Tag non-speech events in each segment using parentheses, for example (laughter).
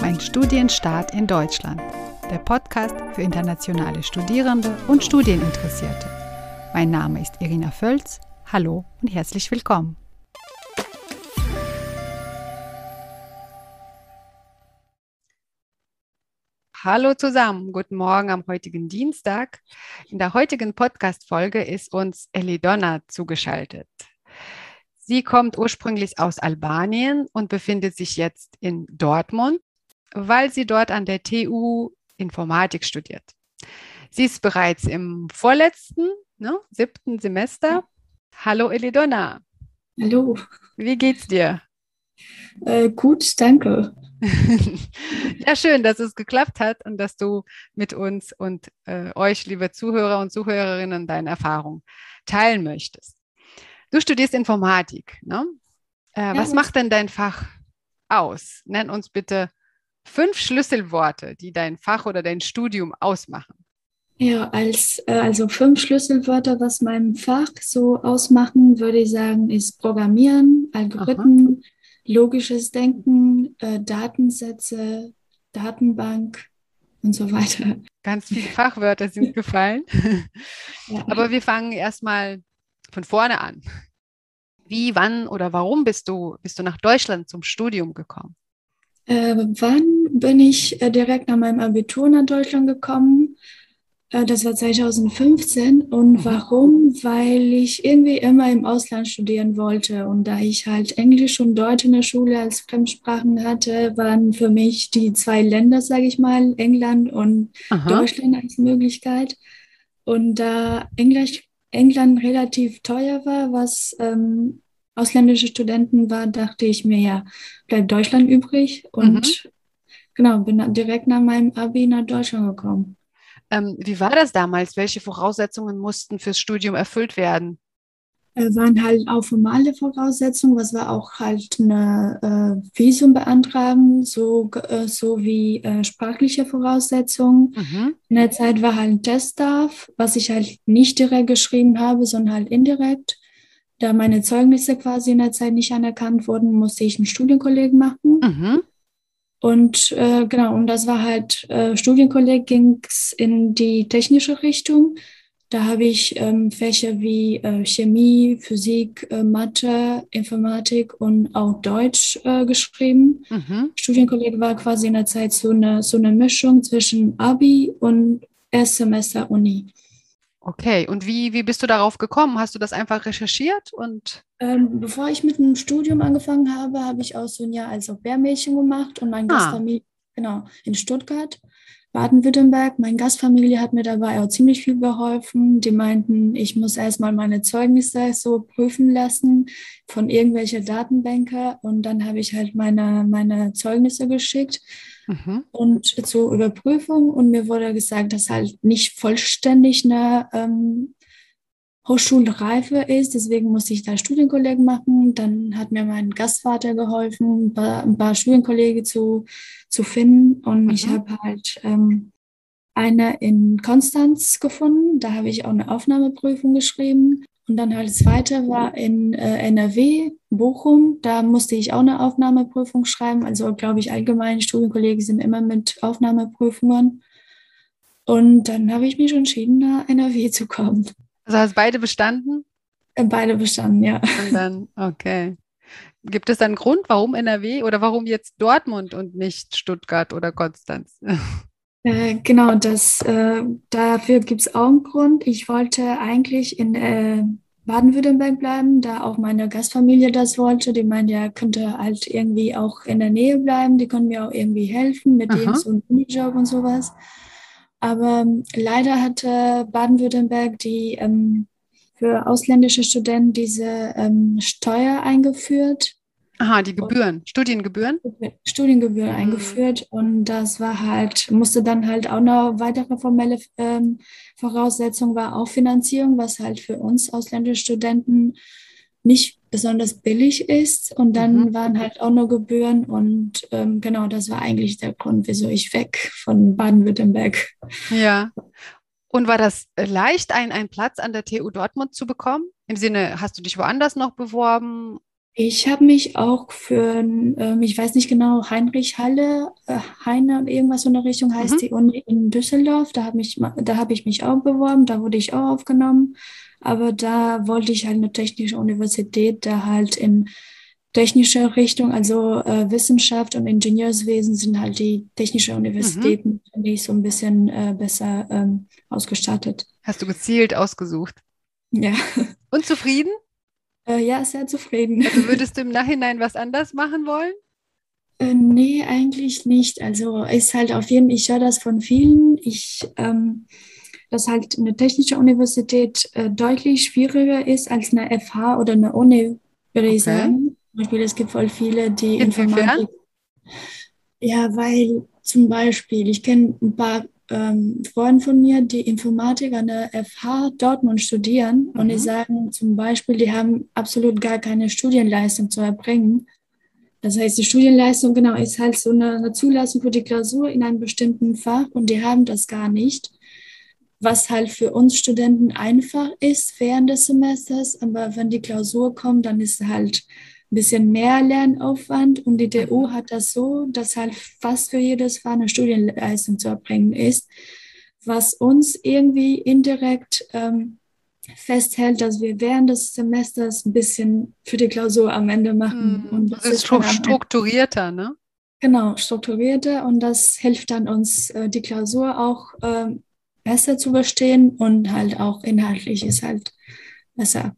Mein Studienstart in Deutschland. Der Podcast für internationale Studierende und Studieninteressierte. Mein Name ist Irina Völz. Hallo und herzlich willkommen. Hallo zusammen, guten Morgen am heutigen Dienstag. In der heutigen Podcast-Folge ist uns Elidonna zugeschaltet. Sie kommt ursprünglich aus Albanien und befindet sich jetzt in Dortmund, weil sie dort an der TU Informatik studiert. Sie ist bereits im vorletzten, ne, siebten Semester. Hallo Elidonna. Hallo. Wie geht's dir? Äh, gut, danke. (laughs) ja, schön, dass es geklappt hat und dass du mit uns und äh, euch, liebe Zuhörer und Zuhörerinnen, deine Erfahrung teilen möchtest. Du studierst Informatik. Ne? Äh, ja, was macht denn dein Fach aus? Nenn uns bitte fünf Schlüsselworte, die dein Fach oder dein Studium ausmachen. Ja, als, äh, also fünf Schlüsselwörter, was mein Fach so ausmachen, würde ich sagen, ist Programmieren, Algorithmen, Aha logisches Denken, äh, Datensätze, Datenbank und so weiter. Ganz viele Fachwörter sind gefallen. Ja. Aber wir fangen erstmal von vorne an. Wie, wann oder warum bist du, bist du nach Deutschland zum Studium gekommen? Äh, wann bin ich äh, direkt nach meinem Abitur nach Deutschland gekommen? Äh, das war 2015. Und mhm. warum? Weil ich irgendwie immer im Ausland studieren wollte. Und da ich halt Englisch und Deutsch in der Schule als Fremdsprachen hatte, waren für mich die zwei Länder, sage ich mal, England und Aha. Deutschland als Möglichkeit. Und da Englisch, England relativ teuer war, was ähm, ausländische Studenten war, dachte ich mir, ja, bleibt Deutschland übrig. Und mhm. genau, bin direkt nach meinem Abi nach Deutschland gekommen. Ähm, wie war das damals? Welche Voraussetzungen mussten fürs Studium erfüllt werden? Äh, waren halt auch formale Voraussetzungen, was war auch halt eine äh, Visum beantragen, so, äh, so wie äh, sprachliche Voraussetzungen. Mhm. In der Zeit war halt ein Testdarf, was ich halt nicht direkt geschrieben habe, sondern halt indirekt. Da meine Zeugnisse quasi in der Zeit nicht anerkannt wurden, musste ich einen Studienkollegen machen. Mhm. Und äh, genau, und das war halt, äh, Studienkolleg ging es in die technische Richtung. Da habe ich ähm, Fächer wie äh, Chemie, Physik, äh, Mathe, Informatik und auch Deutsch äh, geschrieben. Mhm. Studienkolleg war quasi in der Zeit so eine, so eine Mischung zwischen Abi und Erstsemester Uni. Okay, und wie, wie bist du darauf gekommen? Hast du das einfach recherchiert und ähm, bevor ich mit dem Studium angefangen habe, habe ich auch so ein Jahr als Au-pair-Mädchen gemacht und meine ah. Gastfamilie, genau, in Stuttgart, Baden-Württemberg. Meine Gastfamilie hat mir dabei auch ziemlich viel geholfen. Die meinten, ich muss erstmal meine Zeugnisse so prüfen lassen von irgendwelchen Datenbänken und dann habe ich halt meine, meine Zeugnisse geschickt. Mhm. Und zur Überprüfung und mir wurde gesagt, dass halt nicht vollständig eine ähm, Hochschulreife ist. Deswegen musste ich da Studienkollegen machen. Dann hat mir mein Gastvater geholfen, ein paar, ein paar Studienkollegen zu, zu finden. Und mhm. ich habe halt ähm, eine in Konstanz gefunden. Da habe ich auch eine Aufnahmeprüfung geschrieben. Und dann halt das zweite war in äh, NRW, Bochum. Da musste ich auch eine Aufnahmeprüfung schreiben. Also glaube ich, allgemein Studienkollegen sind immer mit Aufnahmeprüfungen. Und dann habe ich mich entschieden, nach NRW zu kommen. Also hast beide bestanden? Äh, beide bestanden, ja. Und dann, okay. Gibt es einen Grund, warum NRW oder warum jetzt Dortmund und nicht Stuttgart oder Konstanz? Äh, genau, das, äh, dafür gibt es auch einen Grund. Ich wollte eigentlich in äh, Baden-Württemberg bleiben, da auch meine Gastfamilie das wollte. Die meinte, ja, könnte halt irgendwie auch in der Nähe bleiben. Die können mir auch irgendwie helfen mit dem so einem Minijob und sowas. Aber ähm, leider hatte Baden-Württemberg die ähm, für ausländische Studenten diese ähm, Steuer eingeführt. Aha, die Gebühren, und Studiengebühren? Studiengebühren mhm. eingeführt und das war halt, musste dann halt auch noch weitere formelle ähm, Voraussetzung war auch Finanzierung, was halt für uns ausländische Studenten nicht besonders billig ist. Und dann mhm. waren halt auch noch Gebühren. Und ähm, genau, das war eigentlich der Grund, wieso ich weg von Baden-Württemberg. Ja. Und war das leicht, einen Platz an der TU Dortmund zu bekommen? Im Sinne, hast du dich woanders noch beworben? Ich habe mich auch für, ähm, ich weiß nicht genau, Heinrich Halle, äh, Heine, irgendwas in der Richtung heißt mhm. die Uni in Düsseldorf. Da habe ich, da hab ich mich auch beworben, da wurde ich auch aufgenommen. Aber da wollte ich halt eine technische Universität, da halt in technischer Richtung, also äh, Wissenschaft und Ingenieurswesen sind halt die technischen Universitäten, mhm. finde ich, so ein bisschen äh, besser ähm, ausgestattet. Hast du gezielt ausgesucht? Ja. Und zufrieden? Äh, ja, sehr zufrieden. Also (laughs) würdest du im Nachhinein was anders machen wollen? Äh, nee, eigentlich nicht. Also ist halt auf jeden Fall, ich höre das von vielen. Ich, ähm, dass halt eine technische Universität äh, deutlich schwieriger ist als eine FH oder eine Uni, würde okay. ich sagen. Zum Beispiel, es gibt voll viele, die Inwiefern? Informatik. Ja, weil zum Beispiel, ich kenne ein paar ähm, Freunde von mir, die Informatik an der FH Dortmund studieren mhm. und die sagen zum Beispiel, die haben absolut gar keine Studienleistung zu erbringen. Das heißt, die Studienleistung, genau, ist halt so eine, eine Zulassung für die Klausur in einem bestimmten Fach und die haben das gar nicht. Was halt für uns Studenten einfach ist während des Semesters, aber wenn die Klausur kommt, dann ist halt ein bisschen mehr Lernaufwand und die mhm. hat das so, dass halt fast für jedes Fach eine Studienleistung zu erbringen ist, was uns irgendwie indirekt ähm, festhält, dass wir während des Semesters ein bisschen für die Klausur am Ende machen. Mhm. Und das, ist strukturierter, ne? Genau, strukturierter und das hilft dann uns, äh, die Klausur auch äh, besser zu verstehen und halt auch inhaltlich ist halt besser.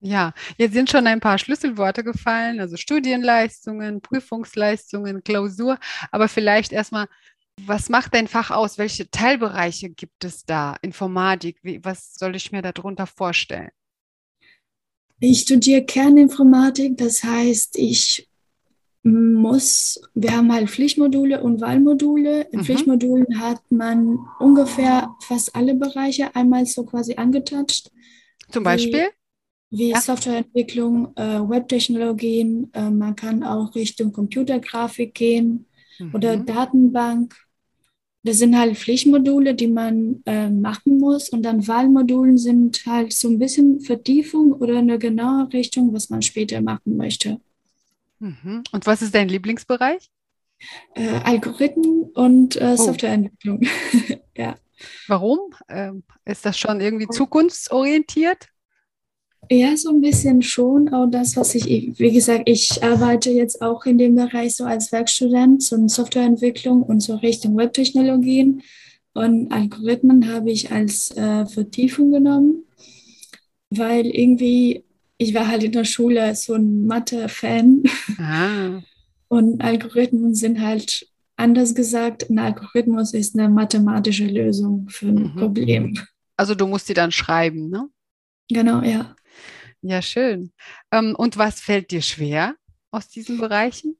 Ja, jetzt sind schon ein paar Schlüsselworte gefallen, also Studienleistungen, Prüfungsleistungen, Klausur. Aber vielleicht erstmal, was macht dein Fach aus? Welche Teilbereiche gibt es da? Informatik, wie, was soll ich mir darunter vorstellen? Ich studiere Kerninformatik, das heißt, ich muss, wir haben halt Pflichtmodule und Wahlmodule. In mhm. Pflichtmodulen hat man ungefähr fast alle Bereiche einmal so quasi angetatscht. Zum Beispiel? Wie ja. Softwareentwicklung, äh, Webtechnologien. Äh, man kann auch Richtung Computergrafik gehen mhm. oder Datenbank. Das sind halt Pflichtmodule, die man äh, machen muss. Und dann Wahlmodulen sind halt so ein bisschen Vertiefung oder eine genaue Richtung, was man später machen möchte. Mhm. Und was ist dein Lieblingsbereich? Äh, Algorithmen und äh, oh. Softwareentwicklung. (laughs) ja. Warum? Ähm, ist das schon irgendwie zukunftsorientiert? Ja, so ein bisschen schon. Auch das, was ich, wie gesagt, ich arbeite jetzt auch in dem Bereich so als Werkstudent, so in Softwareentwicklung und so Richtung Webtechnologien. Und Algorithmen habe ich als äh, Vertiefung genommen, weil irgendwie, ich war halt in der Schule so ein Mathe-Fan. Ah. (laughs) Und Algorithmen sind halt, anders gesagt, ein Algorithmus ist eine mathematische Lösung für ein mhm. Problem. Also du musst die dann schreiben, ne? Genau, ja. Ja, schön. Ähm, und was fällt dir schwer aus diesen Bereichen?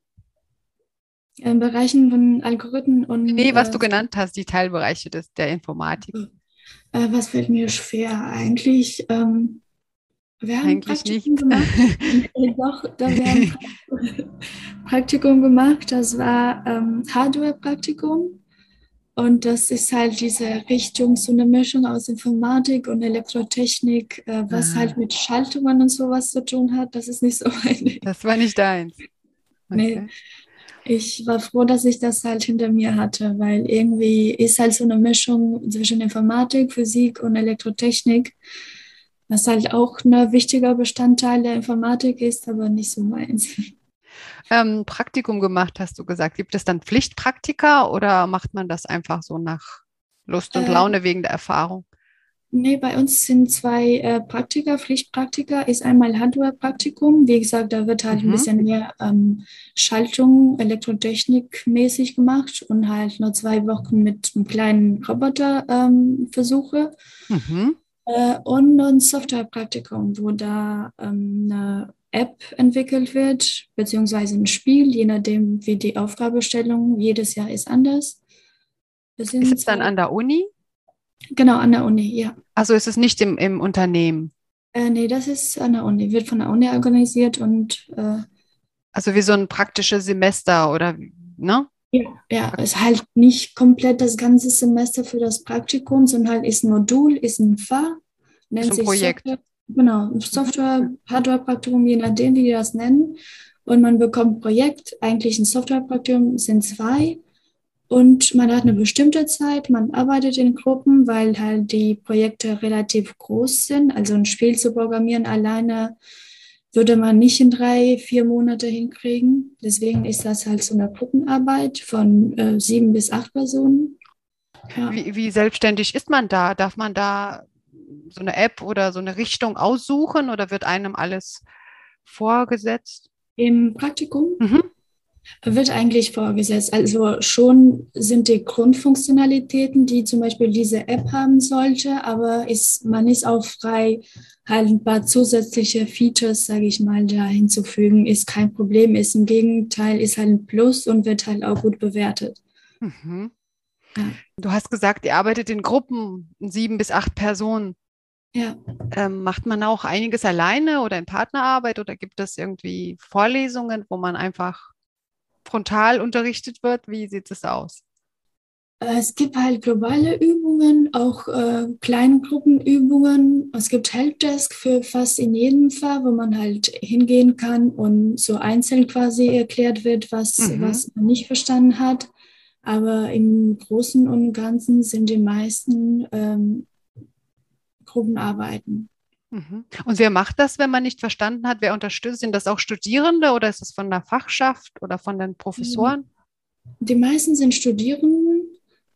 In Bereichen von Algorithmen und. Nee, was äh, du genannt hast, die Teilbereiche des, der Informatik. Äh, was fällt mir schwer? Eigentlich. Ähm, wir haben Eigentlich Praktikum nicht. gemacht. (laughs) Doch, da wir haben (laughs) (laughs) Praktikum gemacht. Das war ähm, Hardware-Praktikum. Und das ist halt diese Richtung, so eine Mischung aus Informatik und Elektrotechnik, äh, was ah. halt mit Schaltungen und sowas zu tun hat. Das ist nicht so (laughs) meine. Das war nicht deins. Okay. Nee. Ich war froh, dass ich das halt hinter mir hatte, weil irgendwie ist halt so eine Mischung zwischen Informatik, Physik und Elektrotechnik, was halt auch ein wichtiger Bestandteil der Informatik ist, aber nicht so meins (laughs) ähm, Praktikum gemacht, hast du gesagt. Gibt es dann Pflichtpraktika oder macht man das einfach so nach Lust und äh, Laune wegen der Erfahrung? Nee, bei uns sind zwei äh, Praktika. Pflichtpraktika ist einmal Hardware-Praktikum. Wie gesagt, da wird halt mhm. ein bisschen mehr ähm, Schaltung, Elektrotechnik mäßig gemacht und halt nur zwei Wochen mit einem kleinen Roboter ähm, Versuche. Mhm. Äh, und ein Software-Praktikum, wo da ähm, eine App entwickelt wird, beziehungsweise ein Spiel, je nachdem, wie die Aufgabestellung jedes Jahr ist anders. ist es dann an der Uni? Genau, an der Uni, ja. Also ist es nicht im, im Unternehmen? Äh, nee, das ist an der Uni, wird von der Uni organisiert und. Äh, also wie so ein praktisches Semester oder, ne? Ja, ja, es ist halt nicht komplett das ganze Semester für das Praktikum, sondern halt ist ein Modul, ist ein Fach, nennt so ein sich Projekt. Software, Genau, Software, Hardware-Praktikum, je nachdem, wie die das nennen. Und man bekommt Projekt, eigentlich ein Software-Praktikum sind zwei. Und man hat eine bestimmte Zeit, man arbeitet in Gruppen, weil halt die Projekte relativ groß sind. Also ein Spiel zu programmieren alleine würde man nicht in drei, vier Monate hinkriegen. Deswegen ist das halt so eine Gruppenarbeit von äh, sieben bis acht Personen. Ja. Wie, wie selbstständig ist man da? Darf man da so eine App oder so eine Richtung aussuchen oder wird einem alles vorgesetzt? Im Praktikum mhm. wird eigentlich vorgesetzt. Also schon sind die Grundfunktionalitäten, die zum Beispiel diese App haben sollte, aber ist, man ist auch frei, halt ein paar zusätzliche Features, sage ich mal, da hinzufügen. Ist kein Problem, ist im Gegenteil, ist halt ein Plus und wird halt auch gut bewertet. Mhm. Ja. Du hast gesagt, ihr arbeitet in Gruppen, sieben bis acht Personen. Ja. Ähm, macht man auch einiges alleine oder in Partnerarbeit oder gibt es irgendwie Vorlesungen, wo man einfach frontal unterrichtet wird? Wie sieht es aus? Äh, es gibt halt globale Übungen, auch äh, Kleingruppenübungen. Es gibt Helpdesk für fast in jedem Fall, wo man halt hingehen kann und so einzeln quasi erklärt wird, was, mhm. was man nicht verstanden hat. Aber im Großen und Ganzen sind die meisten ähm, Gruppenarbeiten. Mhm. Und wer macht das, wenn man nicht verstanden hat? Wer unterstützt? Sind das auch Studierende oder ist das von der Fachschaft oder von den Professoren? Die meisten sind Studierenden,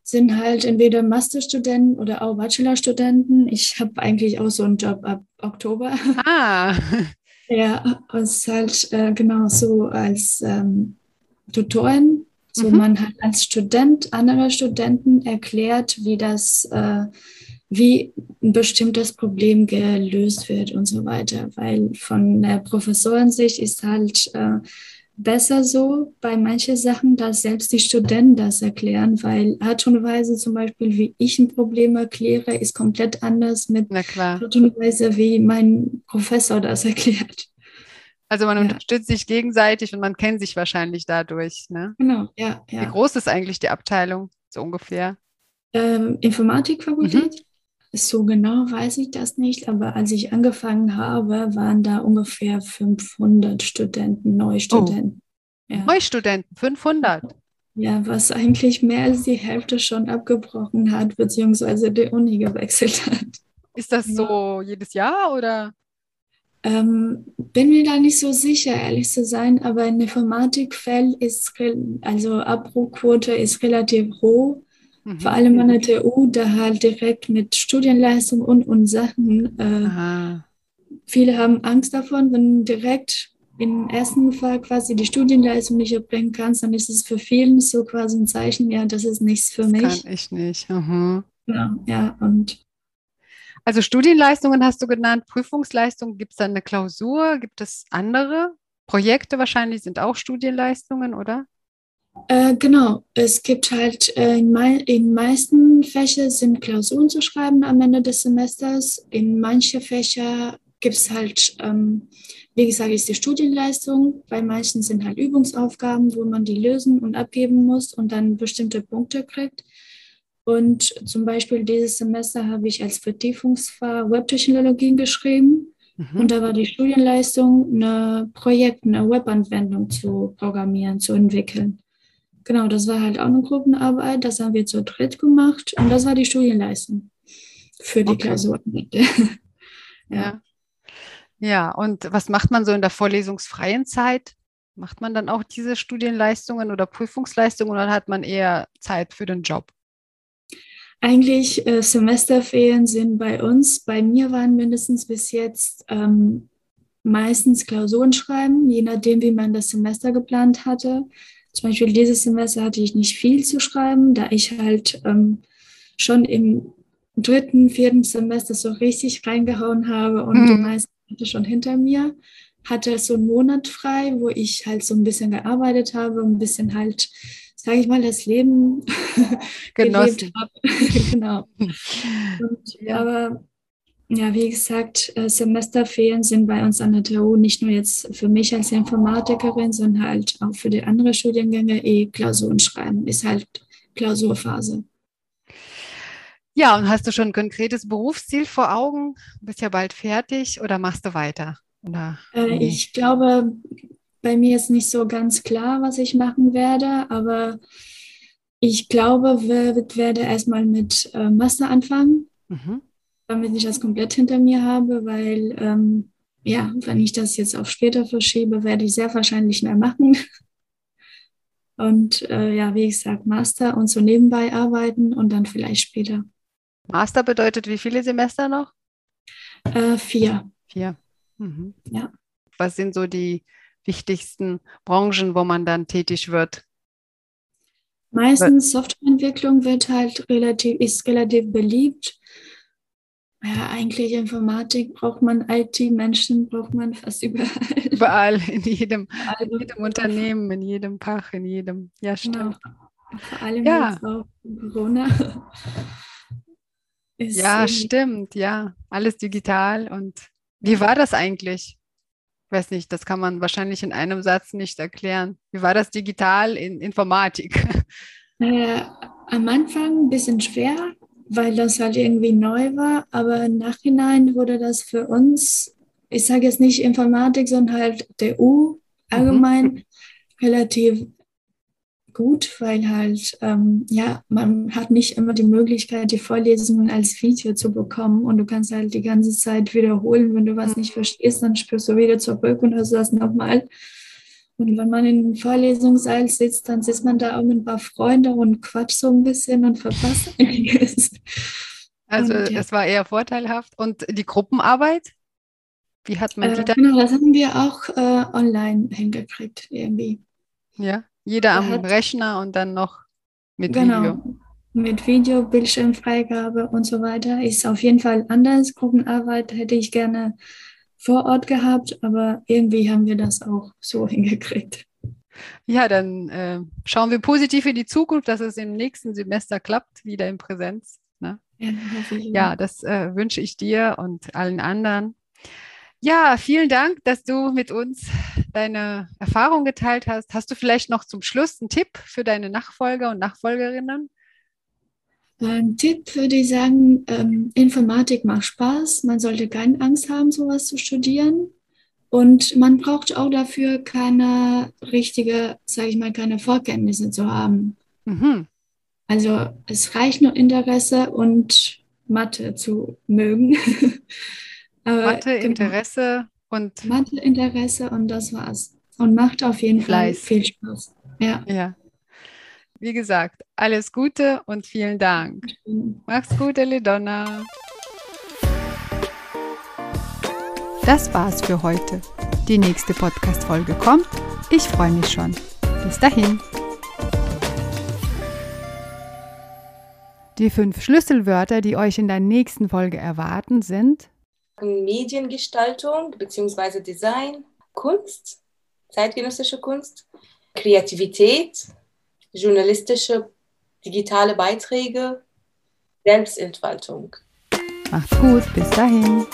sind halt entweder Masterstudenten oder auch Bachelorstudenten. Ich habe eigentlich auch so einen Job ab Oktober. (laughs) Ah. ja, es ist halt äh, genau so als ähm, Tutorin so mhm. man hat als Student andere Studenten erklärt, wie das, äh, wie ein bestimmtes Problem gelöst wird und so weiter. Weil von der Professorensicht ist halt äh, besser so bei manchen Sachen, dass selbst die Studenten das erklären, weil Art und Weise zum Beispiel, wie ich ein Problem erkläre, ist komplett anders mit Art und Weise, wie mein Professor das (laughs) erklärt. Also man ja. unterstützt sich gegenseitig und man kennt sich wahrscheinlich dadurch. Ne? Genau, ja, ja. Wie groß ist eigentlich die Abteilung, so ungefähr? Ähm, Informatikfakultät? Mhm. So genau weiß ich das nicht, aber als ich angefangen habe, waren da ungefähr 500 Studenten, Neustudenten. Oh. Ja. Neustudenten, 500? Ja, was eigentlich mehr als die Hälfte schon abgebrochen hat, beziehungsweise die Uni gewechselt hat. Ist das so jedes Jahr oder? Ähm, bin mir da nicht so sicher, ehrlich zu sein, aber in Informatikfeld ist, also Abbruchquote ist relativ hoch. Mhm. Vor allem an der TU, da halt direkt mit Studienleistung und, und Sachen. Äh, viele haben Angst davon, wenn direkt im ersten Fall quasi die Studienleistung nicht erbringen kannst, dann ist es für viele so quasi ein Zeichen, ja, das ist nichts für das mich. Kann ich nicht. Mhm. Ja, ja, und also Studienleistungen hast du genannt, Prüfungsleistungen. Gibt es dann eine Klausur? Gibt es andere? Projekte wahrscheinlich sind auch Studienleistungen, oder? Äh, genau, es gibt halt äh, in, mei in meisten Fächern sind Klausuren zu schreiben am Ende des Semesters. In manchen Fächern gibt es halt, ähm, wie gesagt, ist die Studienleistung. Bei manchen sind halt Übungsaufgaben, wo man die lösen und abgeben muss und dann bestimmte Punkte kriegt. Und zum Beispiel dieses Semester habe ich als Vertiefungsfach Webtechnologien geschrieben. Mhm. Und da war die Studienleistung, ein Projekt, eine Webanwendung zu programmieren, zu entwickeln. Genau, das war halt auch eine Gruppenarbeit, das haben wir zu dritt gemacht und das war die Studienleistung für die okay. Klausur. (laughs) ja. Ja, und was macht man so in der vorlesungsfreien Zeit? Macht man dann auch diese Studienleistungen oder Prüfungsleistungen oder hat man eher Zeit für den Job? Eigentlich äh, Semesterferien sind bei uns, bei mir waren mindestens bis jetzt ähm, meistens Klausuren schreiben, je nachdem, wie man das Semester geplant hatte. Zum Beispiel dieses Semester hatte ich nicht viel zu schreiben, da ich halt ähm, schon im dritten, vierten Semester so richtig reingehauen habe und mhm. die meisten hatte schon hinter mir. Hatte so einen Monat frei, wo ich halt so ein bisschen gearbeitet habe, ein bisschen halt sage ich mal, das Leben (laughs) gelebt habe. (laughs) genau. Und, (laughs) ja. Aber ja, wie gesagt, äh, Semesterferien sind bei uns an der TU nicht nur jetzt für mich als Informatikerin, sondern halt auch für die anderen Studiengänge eh Klausuren schreiben. Ist halt Klausurphase. Ja, und hast du schon ein konkretes Berufsziel vor Augen? Bist ja bald fertig oder machst du weiter? Oder, äh, nee? Ich glaube, bei mir ist nicht so ganz klar, was ich machen werde, aber ich glaube, ich werde erstmal mit äh, Master anfangen, mhm. damit ich das komplett hinter mir habe, weil ähm, ja, wenn ich das jetzt auf später verschiebe, werde ich sehr wahrscheinlich mehr machen. (laughs) Und äh, ja, wie gesagt, Master und so nebenbei arbeiten und dann vielleicht später. Master bedeutet wie viele Semester noch? Äh, vier. Vier. Mhm. Ja. Was sind so die wichtigsten Branchen, wo man dann tätig wird? Meistens Softwareentwicklung wird halt relativ, ist relativ beliebt. Ja, eigentlich Informatik braucht man IT-Menschen, braucht man fast überall. Überall, in jedem, in jedem Unternehmen, in jedem Fach, in jedem. Ja, stimmt. Genau. Vor allem ja. jetzt auch Corona. ja, stimmt, ja. Alles digital. Und wie war das eigentlich? Ich weiß nicht, das kann man wahrscheinlich in einem Satz nicht erklären. Wie war das digital in Informatik? (laughs) Äh, am Anfang ein bisschen schwer, weil das halt irgendwie neu war, aber im Nachhinein wurde das für uns, ich sage jetzt nicht Informatik, sondern halt der U allgemein mhm. relativ gut, weil halt, ähm, ja, man hat nicht immer die Möglichkeit, die Vorlesungen als Video zu bekommen und du kannst halt die ganze Zeit wiederholen. Wenn du was nicht verstehst, dann spürst du wieder zurück und hast das nochmal. Und wenn man in einem Vorlesungssaal sitzt, dann sitzt man da auch mit ein paar Freunden und quatscht so ein bisschen und verpasst einiges. Also und, ja. es war eher vorteilhaft. Und die Gruppenarbeit? Wie hat man die äh, da? Genau, das haben wir auch äh, online hingekriegt irgendwie. Ja, jeder am hat, Rechner und dann noch mit genau, Video. Mit Video, Bildschirmfreigabe und so weiter. Ist auf jeden Fall anders. Gruppenarbeit hätte ich gerne vor Ort gehabt, aber irgendwie haben wir das auch so (laughs) hingekriegt. Ja, dann äh, schauen wir positiv in die Zukunft, dass es im nächsten Semester klappt, wieder in Präsenz. Ne? Ja, ja, das äh, wünsche ich dir und allen anderen. Ja, vielen Dank, dass du mit uns deine Erfahrung geteilt hast. Hast du vielleicht noch zum Schluss einen Tipp für deine Nachfolger und Nachfolgerinnen? Ein Tipp würde ich sagen, ähm, Informatik macht Spaß. Man sollte keine Angst haben, sowas zu studieren. Und man braucht auch dafür keine richtige, sage ich mal, keine Vorkenntnisse zu haben. Mhm. Also es reicht nur Interesse und Mathe zu mögen. (laughs) Mathe, genau. Interesse und. Mathe, Interesse und das war's. Und macht auf jeden Fleiß. Fall viel Spaß. Ja. ja. Wie gesagt, alles Gute und vielen Dank. Mach's gut, Eledonna. Das war's für heute. Die nächste Podcast-Folge kommt. Ich freue mich schon. Bis dahin. Die fünf Schlüsselwörter, die euch in der nächsten Folge erwarten, sind Mediengestaltung bzw. Design, Kunst, zeitgenössische Kunst, Kreativität, journalistische, digitale Beiträge, Selbstentfaltung. Macht's gut, bis dahin.